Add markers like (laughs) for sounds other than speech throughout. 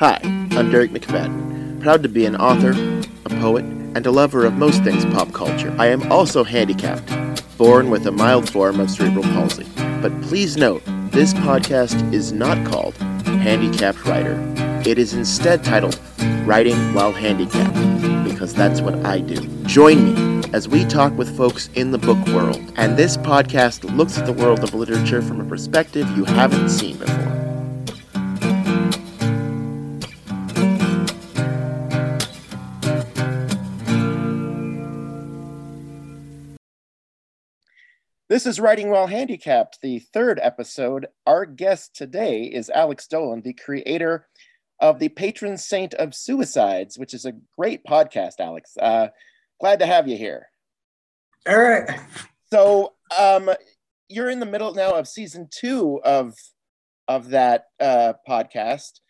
Hi, I'm Derek McFadden, proud to be an author, a poet, and a lover of most things pop culture. I am also handicapped, born with a mild form of cerebral palsy. But please note, this podcast is not called Handicapped Writer. It is instead titled Writing While Handicapped, because that's what I do. Join me as we talk with folks in the book world, and this podcast looks at the world of literature from a perspective you haven't seen before. This is Writing While Handicapped, the third episode. Our guest today is Alex Dolan, the creator of the patron saint of suicides, which is a great podcast, Alex. Uh, glad to have you here. All right. So um, you're in the middle now of season two of of that uh, podcast.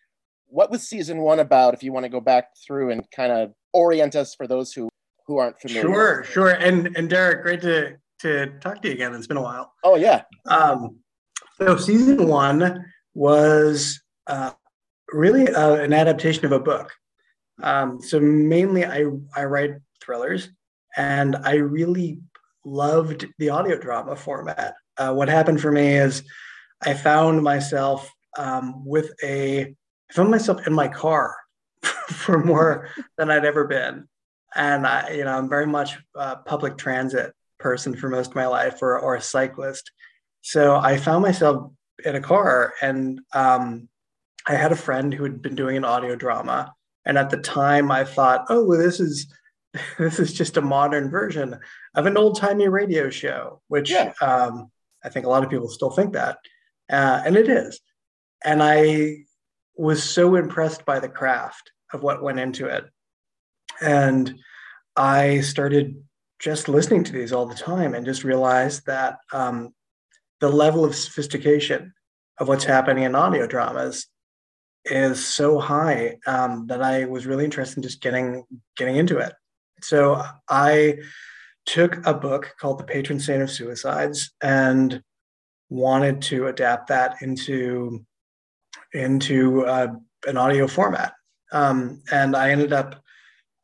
What was season one about? If you want to go back through and kind of orient us for those who who aren't familiar. Sure, sure. And and Derek, great to to talk to you again. It's been a while. Oh yeah. Um, so season one was uh, really uh, an adaptation of a book. Um, so mainly, I I write thrillers, and I really loved the audio drama format. Uh, what happened for me is I found myself um, with a I found myself in my car (laughs) for more than I'd ever been, and I you know I'm very much uh, public transit person for most of my life or, or a cyclist. So I found myself in a car and um, I had a friend who had been doing an audio drama. And at the time I thought, oh, well, this is (laughs) this is just a modern version of an old timey radio show, which yeah. um, I think a lot of people still think that. Uh, and it is. And I was so impressed by the craft of what went into it. And I started just listening to these all the time and just realized that um, the level of sophistication of what's happening in audio dramas is so high um, that I was really interested in just getting getting into it. So I took a book called The Patron Saint of Suicides and wanted to adapt that into into uh, an audio format. Um, and I ended up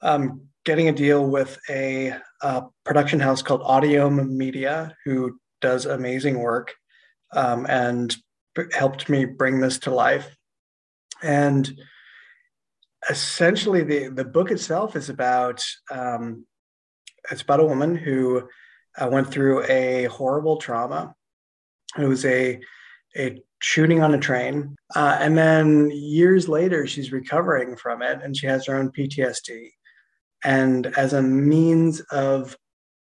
um, getting a deal with a a production house called Audiome Media, who does amazing work um, and helped me bring this to life. And essentially, the, the book itself is about um, it's about a woman who uh, went through a horrible trauma. It was a a shooting on a train, uh, and then years later, she's recovering from it, and she has her own PTSD. And as a means of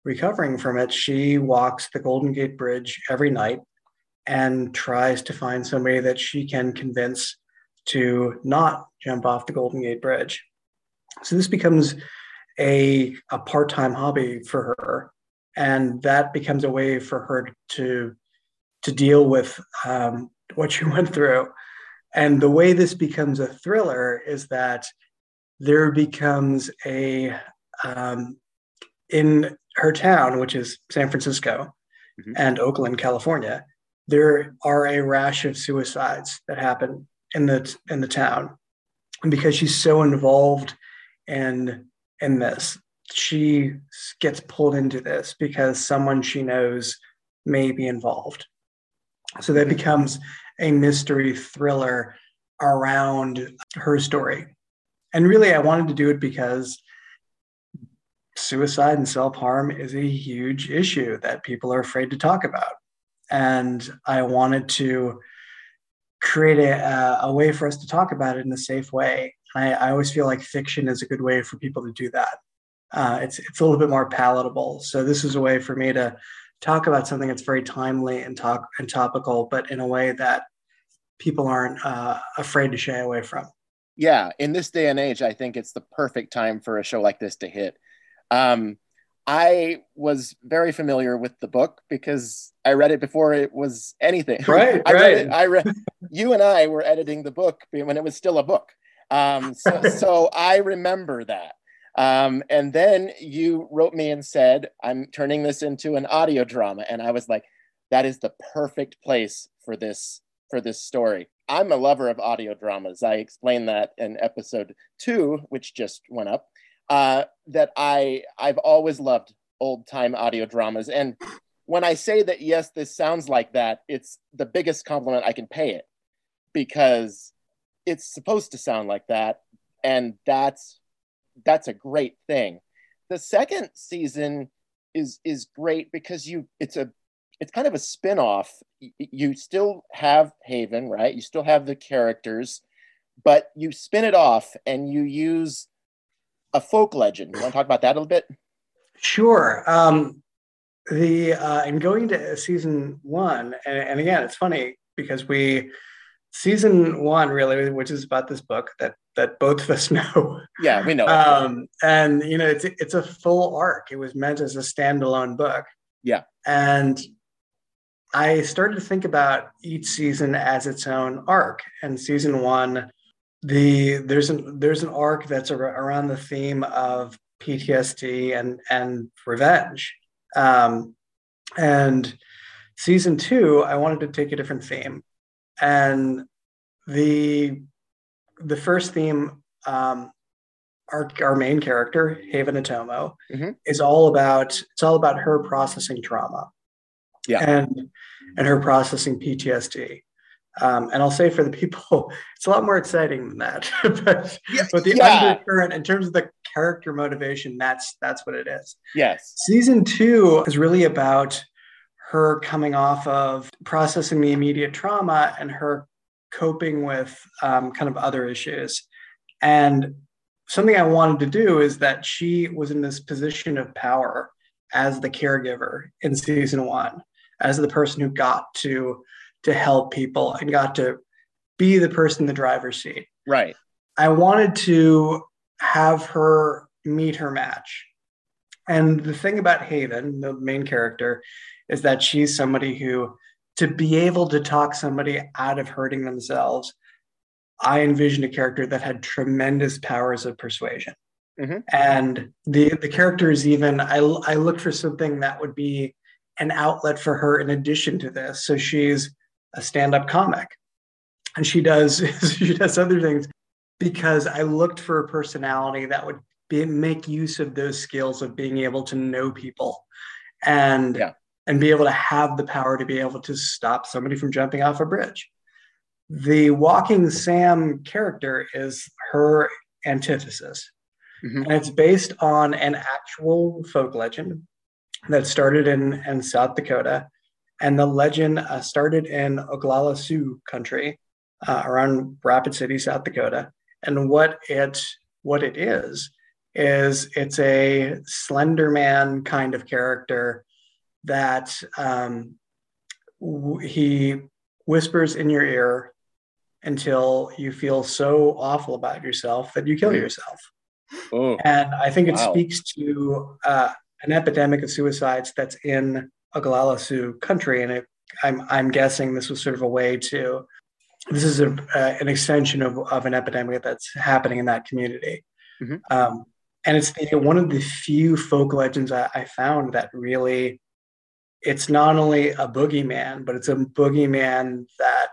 recovering from it, she walks the Golden Gate Bridge every night and tries to find somebody that she can convince to not jump off the Golden Gate Bridge. So this becomes a, a part time hobby for her. And that becomes a way for her to, to deal with um, what she (laughs) went through. And the way this becomes a thriller is that there becomes a um, in her town, which is San Francisco mm-hmm. and Oakland, California. There are a rash of suicides that happen in the in the town, and because she's so involved in in this, she gets pulled into this because someone she knows may be involved. So that mm-hmm. becomes a mystery thriller around her story and really, I wanted to do it because suicide and self harm is a huge issue that people are afraid to talk about. And I wanted to create a, a way for us to talk about it in a safe way. I, I, always feel like fiction is a good way for people to do that. Uh, it's it's a little bit more palatable. So this is a way for me to talk about something that's very timely and talk and topical, but in a way that people aren't uh, afraid to shy away from yeah, in this day and age, I think it's the perfect time for a show like this to hit. Um, I was very familiar with the book because I read it before it was anything. (laughs) Right, I right. Read it, I read. you and I were editing the book when it was still a book. Um, so, (laughs) so I remember that. Um, and then you wrote me and said, "I'm turning this into an audio drama," and I was like, "That is the perfect place for this for this story. I'm a lover of audio dramas. I explained that in episode two, which just went up. Uh, that I I've always loved old time audio dramas, and when I say that yes, this sounds like that, it's the biggest compliment I can pay it because it's supposed to sound like that, and that's that's a great thing. The second season is is great because you it's a it's kind of a spin-off. You still have haven right? You still have the characters but you spin it off and you use a folk legend. You want to talk about that a little bit? Sure. Um the uh and going to season one and, and again it's funny because we season one really which is about this book that that both of us (laughs) know. Yeah we know um and you know it's it's a full arc. It was meant as a standalone book. Yeah. And I started to think about each season as its own arc. And season one, the there's an there's an arc that's around the theme of PTSD and and revenge. Um, and season two, I wanted to take a different theme, and the the first theme, um, our our main character Haven Atomo, mm-hmm. is all about it's all about her processing trauma yeah. and and her processing PTSD. Um, and I'll say for the people, (laughs) it's a lot more exciting than that. (laughs) but, yeah, but the yeah. undercurrent, in terms of the character motivation, that's that's what it is. Yes. Season two is really about her coming off of processing the immediate trauma and her coping with um, kind of other issues. And something I wanted to do is that she was in this position of power as the caregiver in season one as the person who got to to help people and got to be the person in the driver's seat. Right. I wanted to have her meet her match. And the thing about Haven, the main character, is that she's somebody who, to be able to talk somebody out of hurting themselves, I envisioned a character that had tremendous powers of persuasion. Mm-hmm. And the the character is even I I looked for something that would be an outlet for her in addition to this. So she's a stand-up comic. And she does (laughs) she does other things because I looked for a personality that would be, make use of those skills of being able to know people and yeah. and be able to have the power to be able to stop somebody from jumping off a bridge. The walking Sam character is her antithesis. Mm-hmm. And it's based on an actual folk legend that started in, in South Dakota. And the legend uh, started in Oglala Sioux country uh, around Rapid City, South Dakota. And what it what it is is it's a slender man kind of character that um, w- he whispers in your ear until you feel so awful about yourself that you kill mm. yourself. Oh, and I think it wow. speaks to uh, an epidemic of suicides that's in Oglala Sioux country, and it, I'm I'm guessing this was sort of a way to. This is a, uh, an extension of, of an epidemic that's happening in that community, mm-hmm. um, and it's the, one of the few folk legends I, I found that really, it's not only a boogeyman, but it's a boogeyman that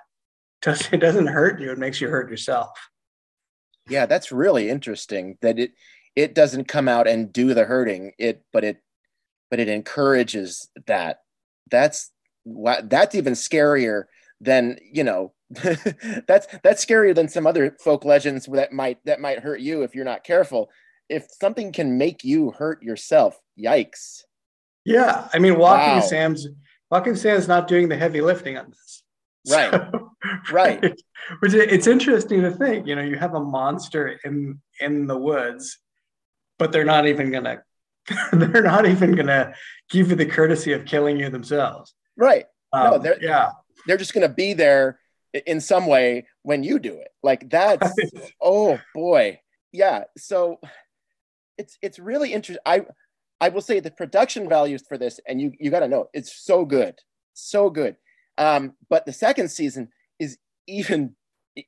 does (laughs) it doesn't hurt you; it makes you hurt yourself. Yeah, that's really interesting. That it it doesn't come out and do the hurting it but it but it encourages that. That's that's even scarier than you know (laughs) that's that's scarier than some other folk legends that might that might hurt you if you're not careful. If something can make you hurt yourself yikes. Yeah i mean walking wow. sam's walking sam's not doing the heavy lifting on this. (laughs) Right. So, right. (laughs) which it's interesting to think you know you have a monster in in the woods but they're not even gonna (laughs) they're not even gonna give you the courtesy of killing you themselves. Right. Um, no, they're yeah. They're just gonna be there in some way when you do it. Like that's (laughs) oh boy. Yeah. So it's it's really interesting. I I will say the production values for this, and you you gotta know it's so good. So good. Um, but the second season is even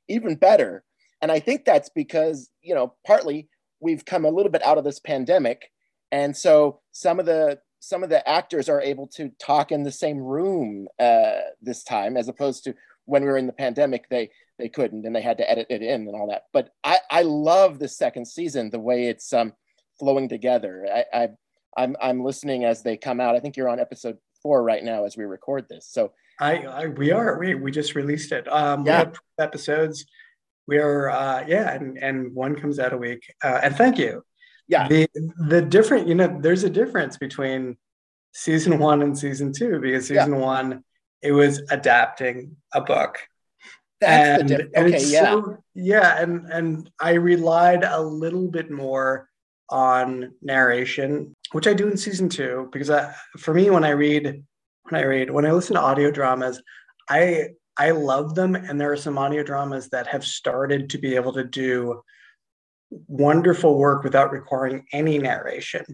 even better. And I think that's because, you know, partly we've come a little bit out of this pandemic and so some of the some of the actors are able to talk in the same room uh, this time as opposed to when we were in the pandemic, they they couldn't and they had to edit it in and all that. But I I love the second season the way it's um flowing together. I, I I'm I'm listening as they come out. I think you're on episode four right now as we record this. So I, I we are we we just released it. Um, yeah. we have episodes. We are uh, yeah, and and one comes out a week. Uh, and thank you. Yeah. The the different you know there's a difference between season one and season two because season yeah. one it was adapting a book. That's and, the difference. Okay, yeah. So, yeah, and and I relied a little bit more on narration, which I do in season two, because I, for me, when I read, when I read, when I listen to audio dramas, I I love them, and there are some audio dramas that have started to be able to do wonderful work without requiring any narration.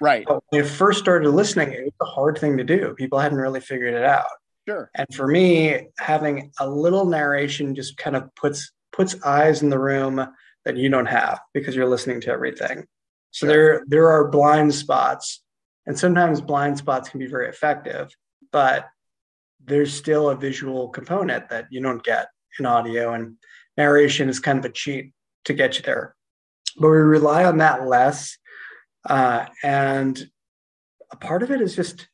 Right. But when I first started listening, it was a hard thing to do. People hadn't really figured it out. Sure. And for me, having a little narration just kind of puts puts eyes in the room that you don't have because you're listening to everything. So there there are blind spots, and sometimes blind spots can be very effective, but there's still a visual component that you don't get in audio, and narration is kind of a cheat to get you there. But we rely on that less, uh, and a part of it is just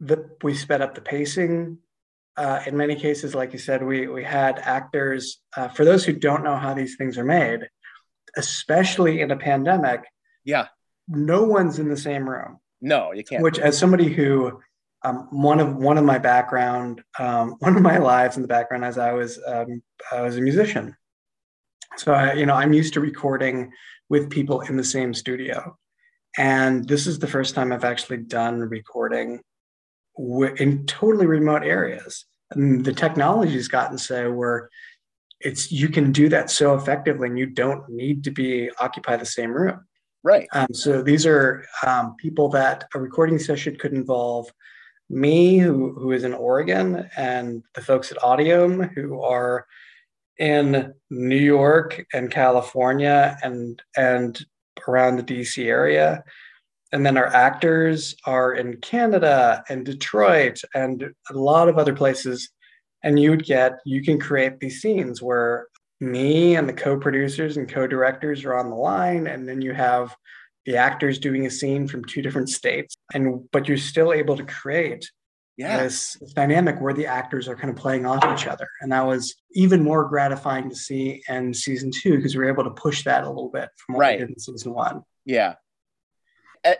that we sped up the pacing. Uh, in many cases, like you said, we we had actors. Uh, for those who don't know how these things are made, especially in a pandemic, yeah. No one's in the same room. No, you can't. Which, as somebody who, um, one of one of my background, um, (laughs) one of my lives in the background, as I was, um, I was a musician. So I, you know, I'm used to recording with people in the same studio, and this is the first time I've actually done recording w- in totally remote areas. And the technology's gotten so where it's you can do that so effectively, and you don't need to be occupy the same room. Right. Um, so these are um, people that a recording session could involve me, who, who is in Oregon, and the folks at Audium, who are in New York and California and and around the DC area. And then our actors are in Canada and Detroit and a lot of other places. And you would get, you can create these scenes where me and the co-producers and co-directors are on the line and then you have the actors doing a scene from two different states and but you're still able to create yeah. this dynamic where the actors are kind of playing off each other and that was even more gratifying to see in season two because we were able to push that a little bit from what right. we did in season one yeah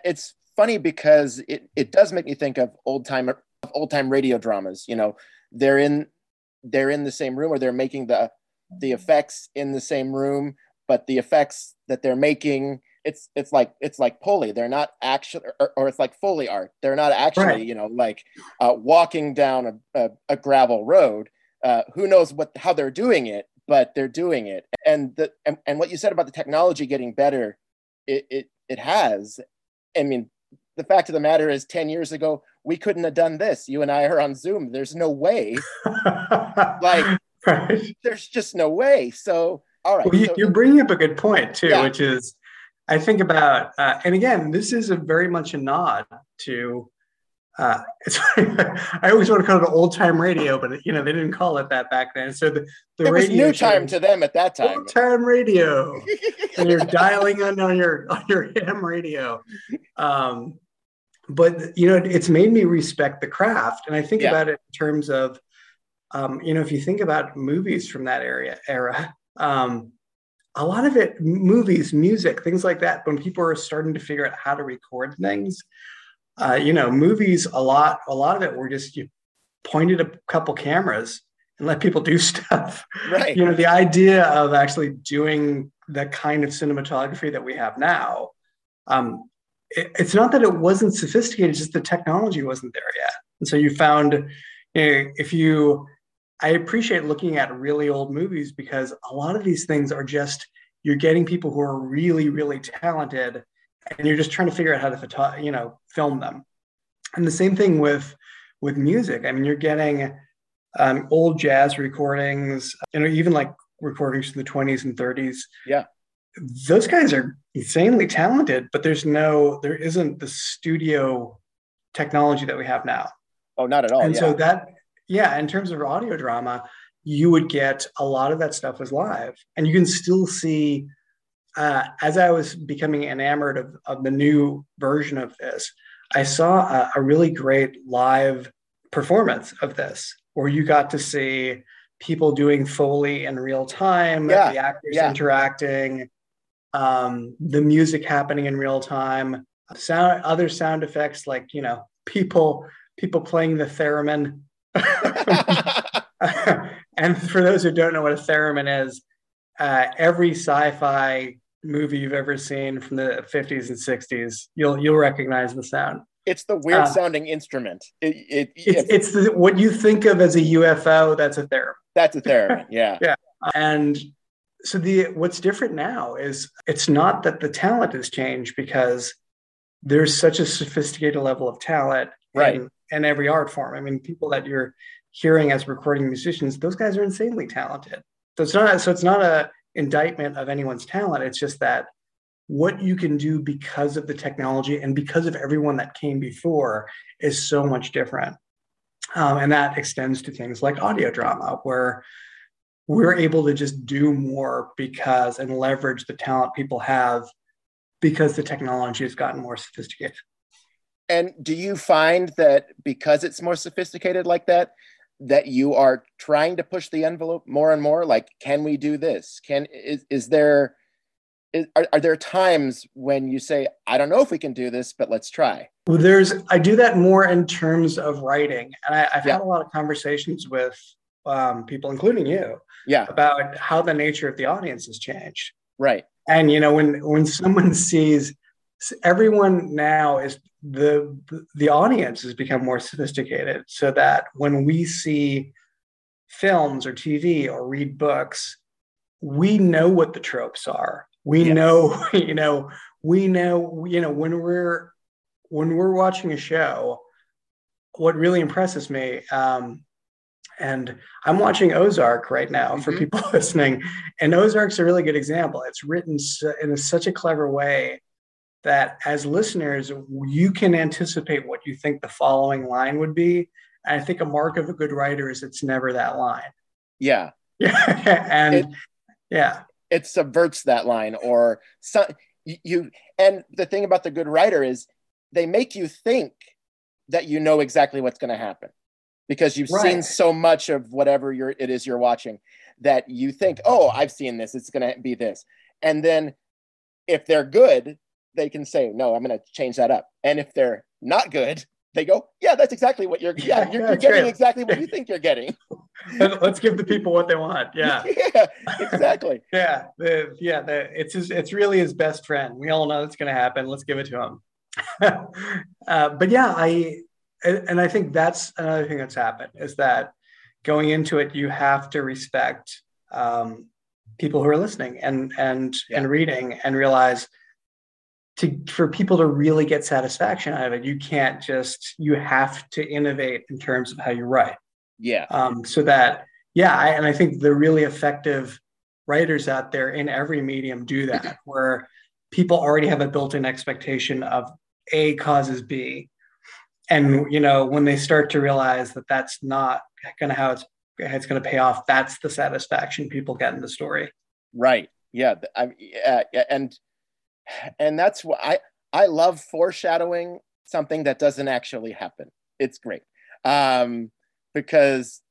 it's funny because it, it does make me think of old time old time radio dramas you know they're in they're in the same room or they're making the the effects in the same room, but the effects that they're making, it's it's like it's like Foley. They're not actually, or, or, it's like Foley art. They're not actually, right. you know, like uh, walking down a, a, a gravel road. Uh, who knows what how they're doing it, but they're doing it. And the and, and what you said about the technology getting better, it it it has. I mean, the fact of the matter is 10 years ago we couldn't have done this you and i are on zoom there's no way (laughs) like right. there's just no way. So, all right. Well, you, so, you're bringing up a good point too, yeah. which is, I think about, uh, and again, this is a very much a nod to. Uh, it's, (laughs) I always want to call it old time radio, but you know they didn't call it that back then. So the, the it was new time to them at that time. Old time radio, (laughs) and you're dialing on on your on your ham radio. Um, but you know, it's made me respect the craft, and I think yeah. about it in terms of um, you know, if you think about movies from that area era, um, a lot of it, movies, music, things like that, when people are starting to figure out how to record things, uh, you know, movies, a lot, a lot of it were just you pointed a couple cameras and let people do (laughs) stuff. Right. You know, the idea of actually doing the kind of cinematography that we have now, um, it, it's not that it wasn't sophisticated, just the technology wasn't there yet. And so you found, you know, if you I appreciate looking at really old movies because a lot of these things are just you're getting people who are really really talented and you're just trying to figure out how to photo- you know film them. And the same thing with with music. I mean, you're getting um, old jazz recordings, you know, even like recordings from the 20s and 30s. Yeah. Those guys are insanely talented, but there's no, there isn't the studio technology that we have now. Oh, not at all. And yeah. so that yeah, in terms of audio drama, you would get a lot of that stuff was live, and you can still see. Uh, as I was becoming enamored of, of the new version of this, I saw a, a really great live performance of this where you got to see people doing Foley in real time, Yeah, the actors yeah. interacting, um, the music happening in real time, sound other sound effects like you know people people playing the theremin. (laughs) and for those who don't know what a theremin is, uh, every sci-fi movie you've ever seen from the 50s and 60s, you'll you'll recognize the sound. it's the weird Uh, sounding instrument. It, it, It's, it- it's the, what you think of as a UFO. That's a theremin. that's a theremin. (laughs) Yeah. And so the what's different now is it's not that the talent has changed because there's such a sophisticated level of talent Right. in, in every art form. I mean, people that you're hearing as recording musicians, those guys are insanely talented. So it's not so it's not a indictment of anyone's talent. It's just that what you can do because of the technology and because of everyone that came before is so much different. Um, and that extends to things like audio drama, where we're able to just do more because and leverage the talent people have because the technology has gotten more sophisticated. And do you find that because it's more sophisticated like that, that you are trying to push the envelope more and more? Like, can we do this? Can is, is there is, are, are there times when you say, I don't know if we can do this, but let's try? Well, there's I do that more in terms of writing, and I, I've Yeah. had a lot of conversations with um, people, including you, Yeah, about how the nature of the audience has changed. right. And you know, when when someone (laughs) sees everyone now is the the audience has become more sophisticated, so that when we see films or TV or read books, we know what the tropes are. We Yes. know, (laughs) you know, we know, you know, when we're when we're watching a show, what really impresses me, um, and I'm watching Ozark right now for Mhm. people (laughs) listening, and Ozark's a really good example. It's written in such a clever way that as listeners, you can anticipate what you think the following line would be. And I think a mark of a good writer is it's never that line. Yeah, Yeah. (laughs) and It- yeah. it subverts that line or so, you. And the thing about the good writer is they make you think that you know exactly what's going to happen because you've seen so much of whatever you're, it is you're watching that you think, oh, I've seen this. It's going to be this. And then if they're good, they can say, no, I'm going to change that up. And if they're not good, they go, yeah, that's exactly what you're, yeah, Yeah, you're, yeah, you're getting right. exactly what you think you're getting. (laughs) Let's give the people what they want. Yeah. (laughs) yeah, exactly. Yeah. The, yeah. The, it's his, it's really his best friend. We all know it's going to happen. Let's give it to him. (laughs) uh, but yeah, I, and and I think that's another thing that's happened is that going into it, you have to respect um, people who are listening and and Yeah. and reading and realize to for people to really get satisfaction out of it, you can't just you have to innovate in terms of how you write. Yeah. Um, so that yeah, I, and I think the really effective writers out there in every medium do that, where people already have a built-in expectation of A causes B, and you know when they start to realize that that's not going to how it's it's going to pay off, that's the satisfaction people get in the story. Right. Yeah. I, yeah. And and that's what I I love foreshadowing something that doesn't actually happen. It's great um, because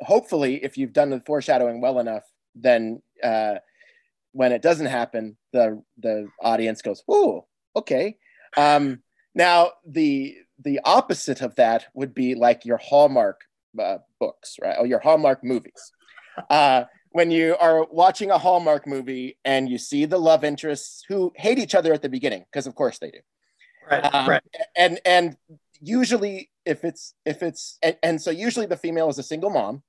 hopefully, if you've done the foreshadowing well enough, then uh, when it doesn't happen, the the audience goes, "Oh, okay." Um, now the the opposite of that would be like your Hallmark uh, books, right? Or your Hallmark movies. Uh, when you are watching a Hallmark movie and you see the love interests who hate each other at the beginning, because of course they do. Right. Um, right. And and usually if it's if it's and, and so usually the female is a single mom.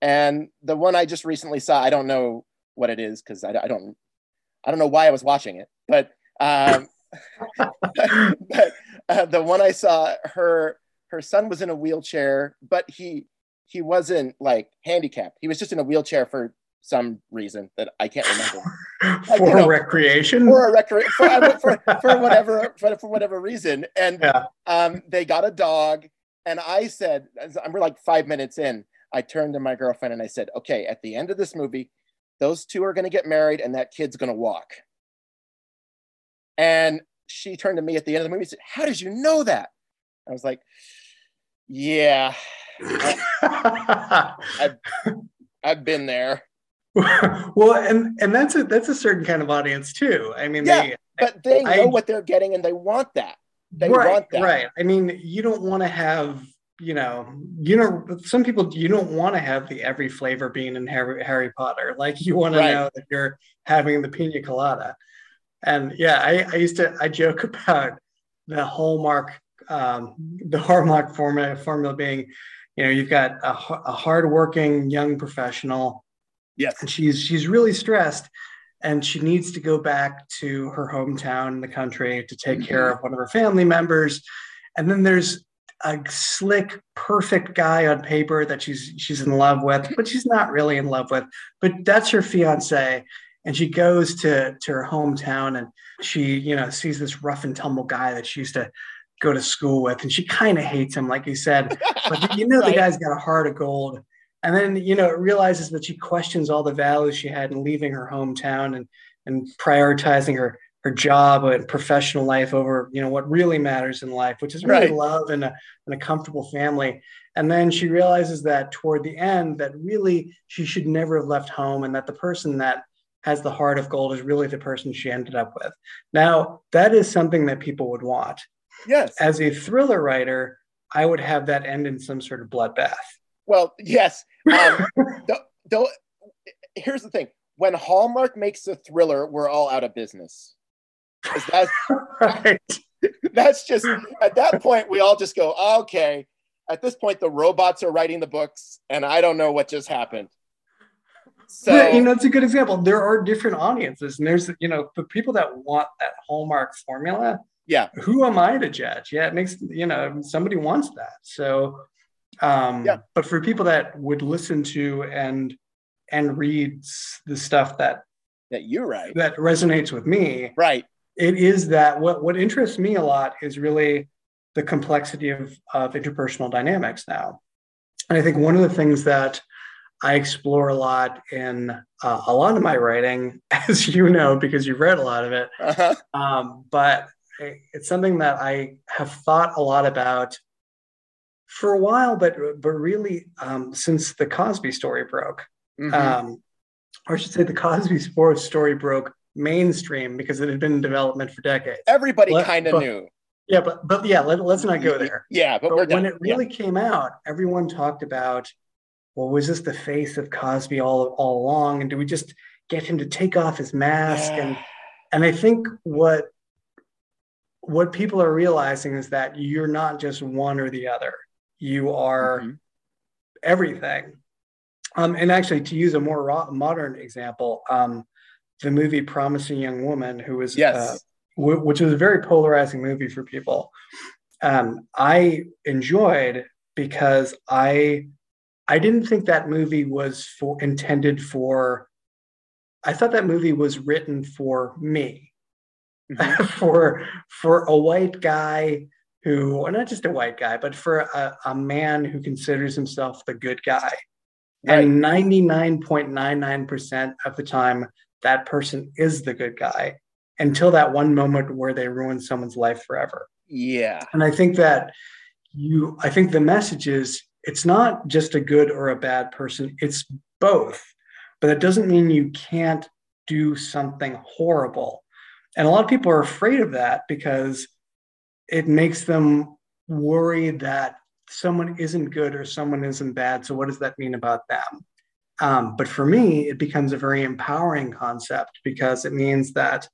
And the one I just recently saw, I don't know what it is because I, I don't I don't know why I was watching it, but um, (laughs) but uh, the one I saw, her her son was in a wheelchair, but he he wasn't like handicapped. He was just in a wheelchair for some reason that I can't remember. (laughs) For you know, recreation. for a recre- for, for, (laughs) for whatever for, for whatever reason, and Yeah. um, they got a dog, and I said, I'm we're like five minutes in. I turned to my girlfriend and I said, okay, at the end of this movie, those two are going to get married and that kid's going to walk. And she turned to me at the end of the movie and said, How did you know that? I was like, Yeah, (laughs) I, have I've been there. (laughs) well, and and that's a that's a certain kind of audience too. I mean, yeah, they, but they know I, what they're getting and they want that. They right, want that. Right. I mean, you don't want to have you know, you know, some people you don't want to have the every flavor bean in Harry, Harry Potter. Like you want right. to know that you're having the pina colada. And yeah, I, I used to I joke (laughs) about the hallmark um, the hallmark formula formula being, you know, you've got a, a hardworking young professional. Yes. And she's she's really stressed and she needs to go back to her hometown in the country to take mm-hmm. care of one of her family members. And then there's a slick, perfect guy on paper that she's she's in love with, but she's not really in love with. But that's her fiance, and she goes to to her hometown, and she you know sees this rough and tumble guy that she used to go to school with, and she kind of hates him, like you said. (laughs) But you know right. the guy's got a heart of gold. And then you know it realizes that she questions all the values she had in leaving her hometown and and prioritizing her her job and professional life over you know what really matters in life which is really right. love and a, and a comfortable family. And then she realizes that toward the end that really she should never have left home and that the person that has the heart of gold is really the person she ended up with. Now that is something that people would want. Yes. As a thriller writer i would have that end in some sort of bloodbath well yes um, (laughs) here's the thing when hallmark makes a thriller we're all out of business that's, (laughs) right. (laughs) that's just at that point we all just go, okay. At this point, the robots are writing the books, and I don't know what just happened. So yeah, you know, it's a good example. There are different audiences, and there's you know the people that want that hallmark formula. Yeah. Who am I to judge? Yeah, it makes you know somebody wants that. So, um, yeah. But for people that would listen to and and read the stuff that that you write that resonates with me, right? it is that what, what interests me a lot is really the complexity of, of interpersonal dynamics now. And I think one of the things that I explore a lot in uh, a lot of my writing, (laughs) as you know, because you've read a lot of it. Uh-huh. Um, but it's something that I have thought a lot about for a while, but but really um, since the Cosby story broke, mm-hmm. um, or I should say, the Cosby sports story broke mainstream because it had been in development for decades. Everybody kind of knew. Yeah, but but yeah, let, us not go there. Yeah, but, but when it really yeah. came out, everyone talked about, well, was this the face of Cosby all all along, and do we just get him to take off his mask? Yeah. And and I think what what people are realizing is that you're not just one or the other. You are mm-hmm. everything. Um, and actually, to use a more raw, modern example, um, the movie Promising Young Woman, who was yes. Uh, w- which was a very polarizing movie for people. Um, I enjoyed because I I didn't think that movie was for intended for. I thought that movie was written for me, mm-hmm. (laughs) for for a white guy who, or not just a white guy, but for a, a man who considers himself the good guy. Right. And 99.99% of the time, that person is the good guy until that one moment where they ruin someone's life forever. Yeah. And I think that you, I think the message is it's not just a good or a bad person, it's both. But that doesn't mean you can't do something horrible. And a lot of people are afraid of that because it makes them worry that someone isn't good or someone isn't bad. So, what does that mean about them? Um, but for me, it becomes a very empowering concept because it means that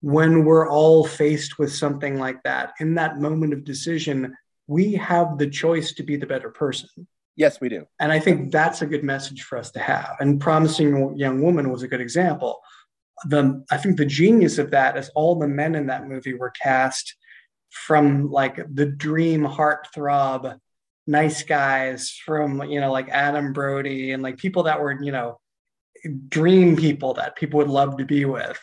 when we're all faced with something like that, in that moment of decision, we have the choice to be the better person. Yes, we do. And I think that's a good message for us to have. And Promising Young Woman was a good example. The, I think the genius of that is all the men in that movie were cast from like the dream heartthrob nice guys from you know like Adam Brody and like people that were you know dream people that people would love to be with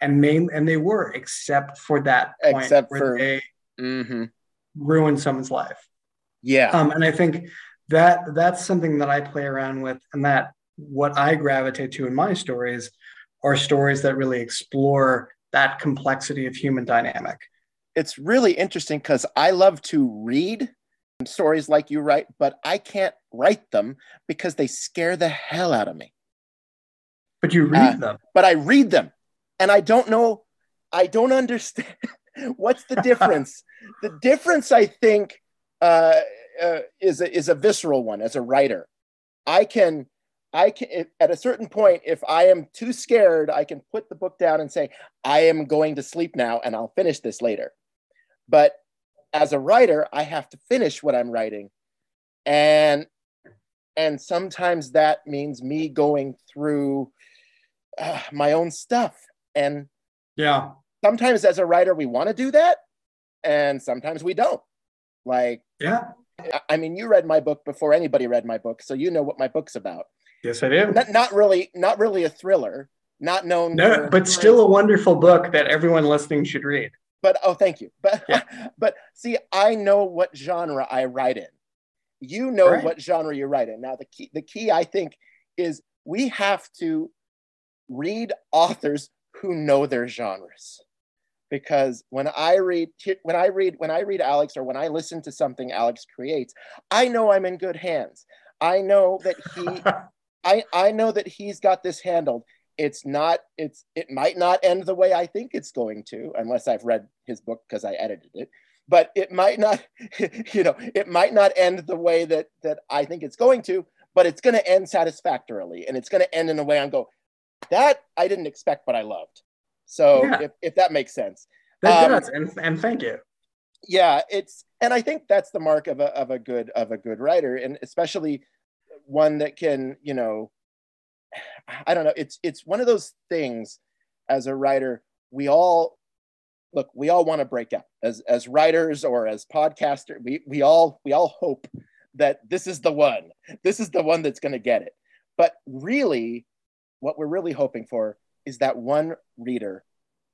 and main and they were except for that point except where for they mm-hmm. ruined someone's life yeah um and I think that that's something that I play around with, and that what I gravitate to in my stories are stories that really explore that complexity of human dynamic. It's really interesting because I love to read stories like you write, but I can't write them because they scare the hell out of me. But you read uh, them. But I read them and I don't know, I don't understand. (laughs) What's the difference? (laughs) the difference, I think, uh, uh, is, a, is a visceral one as a writer. I can I can at a certain point, if I am too scared, I can put the book down and say, I am going to sleep now and I'll finish this later. But as a writer, I have to finish what I'm writing. And and sometimes that means me going through uh, my own stuff. And yeah, sometimes as a writer, we want to do that, and sometimes we don't. Like, yeah, I mean, you read my book before anybody read my book, so you know what my book's about. Yes, I do. Not, not really, not really a thriller. Not known. No, but still a wonderful book that everyone listening should read. But oh, thank you. But yeah. (laughs) but see, I know what genre I write in. You know right. what genre you write in. Now the key, the key, I think, is we have to read authors who know their genres because when i read when i read when i read alex or when i listen to something alex creates i know i'm in good hands i know that he (laughs) I I know that he's got this handled. It's not it's it might not end the way I think it's going to unless I've read his book because I edited it. But it might not (laughs) you know, it might not end the way that that I think it's going to, but it's going to end satisfactorily and it's going to end in a way I'm go that I didn't expect but I loved. So yeah. if, if that makes sense. That um, does and, and thank you. Yeah, it's and I think that's the mark of a of a good of a good writer and especially one that can, you know, I don't know. It's it's one of those things as a writer, we all look, we all want to break out as as writers or as podcasters. We we all we all hope that this is the one. This is the one that's going to get it. But really, what we're really hoping for is that one reader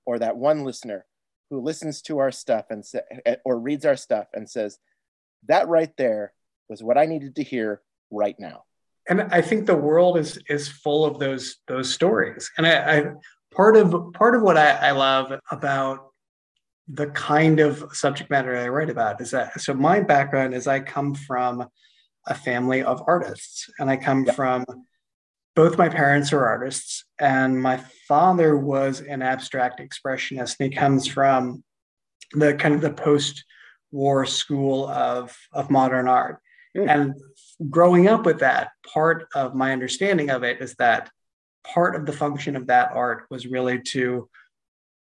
or that one listener who listens to our stuff and say, eh, eh, or reads our stuff and says, "That right there was what I needed to hear right now and i think the world is is full of those those stories. And i, I part of part of what I, I love about the kind of subject matter i write about is that so my background is i come from a family of artists. And i come from both my parents are artists and my father was an abstract expressionist. And he comes from the kind of the post war school of of modern art. Mm. and growing up with that, part of my understanding of it is that part of the function of that art was really to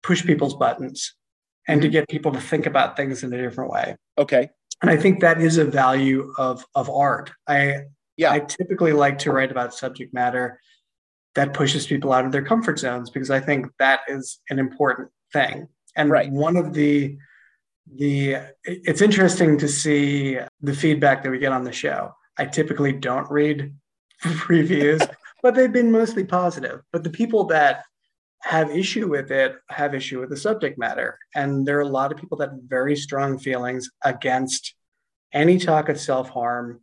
push people's buttons and mm-hmm. to get people to think about things in a different way. Okay. And I think that is a value of of art. I yeah. I typically like to write about subject matter that pushes people out of their comfort zones because I think that is an important thing. And right. one of the the it's interesting to see the feedback that we get on the show I typically don't read (laughs) reviews, but they've been mostly positive. But the people that have issue with it have issue with the subject matter. And there are a lot of people that have very strong feelings against any talk of self-harm.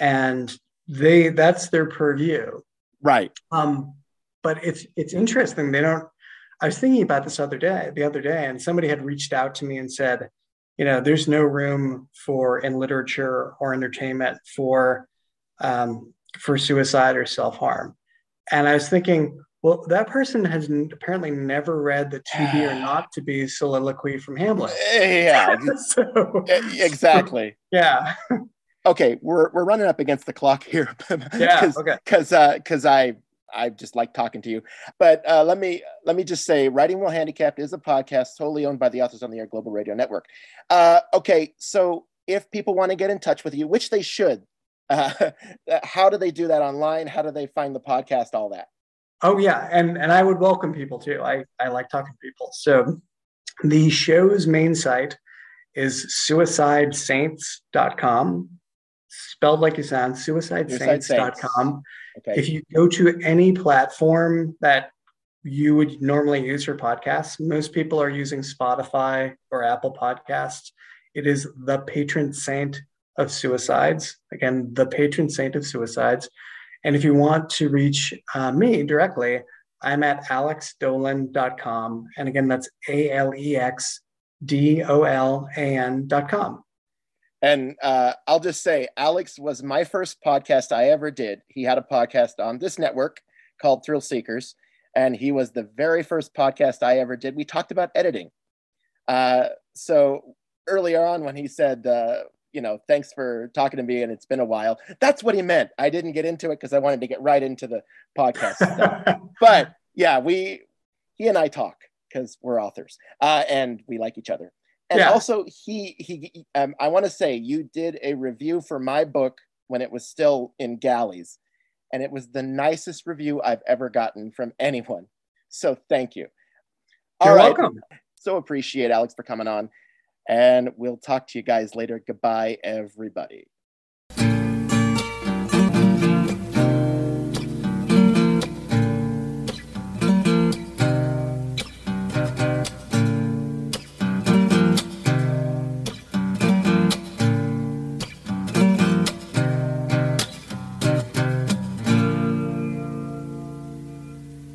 And they that's their purview. Right. Um, but it's it's interesting. They don't I was thinking about this other day, the other day, and somebody had reached out to me and said, you know, there's no room for in literature or entertainment for um, for suicide or self harm. And I was thinking, well, that person has n- apparently never read the to be or (sighs) not to be soliloquy from Hamlet. Yeah, (laughs) so, exactly. (laughs) Yeah. okay, we're we're running up against the clock here. (laughs) yeah. Okay. Because because uh, I I just like talking to you. But uh, let me let me just say, Writing While Handicapped is a podcast solely owned by the Authors on the Air Global Radio Network. Uh, okay, so if people want to get in touch with you, which they should, (laughs) uh, how do they do that online? How do they find the podcast? All that. Oh yeah, and and I would welcome people too. I I like talking to people. So the show's main site is suicidesaints.com spelled like you sound, suicidesaints.com. Okay. If you go to any platform that you would normally use for podcasts, most people are using Spotify or Apple Podcasts. It is the patron saint of suicides. Again, the patron saint of suicides. And if you want to reach uh, me directly, I'm at alexdolan.com. And again, that's A L E X D O L A N.com. And uh, I'll just say, Alex was my first podcast I ever did. He had a podcast on this network called Thrill Seekers, and he was the very first podcast I ever did. We talked about editing. Uh, so earlier on, when he said, uh, you know, thanks for talking to me and it's been a while, that's what he meant. I didn't get into it because I wanted to get right into the podcast stuff. (laughs) but yeah, we, he and I talk because we're authors uh, and we like each other. And yeah. also, he he um, I want to say you did a review for my book when it was still in galleys, and it was the nicest review I've ever gotten from anyone. So thank you. All You're right. welcome. So appreciate Alex for coming on, and we'll talk to you guys later. Goodbye, everybody.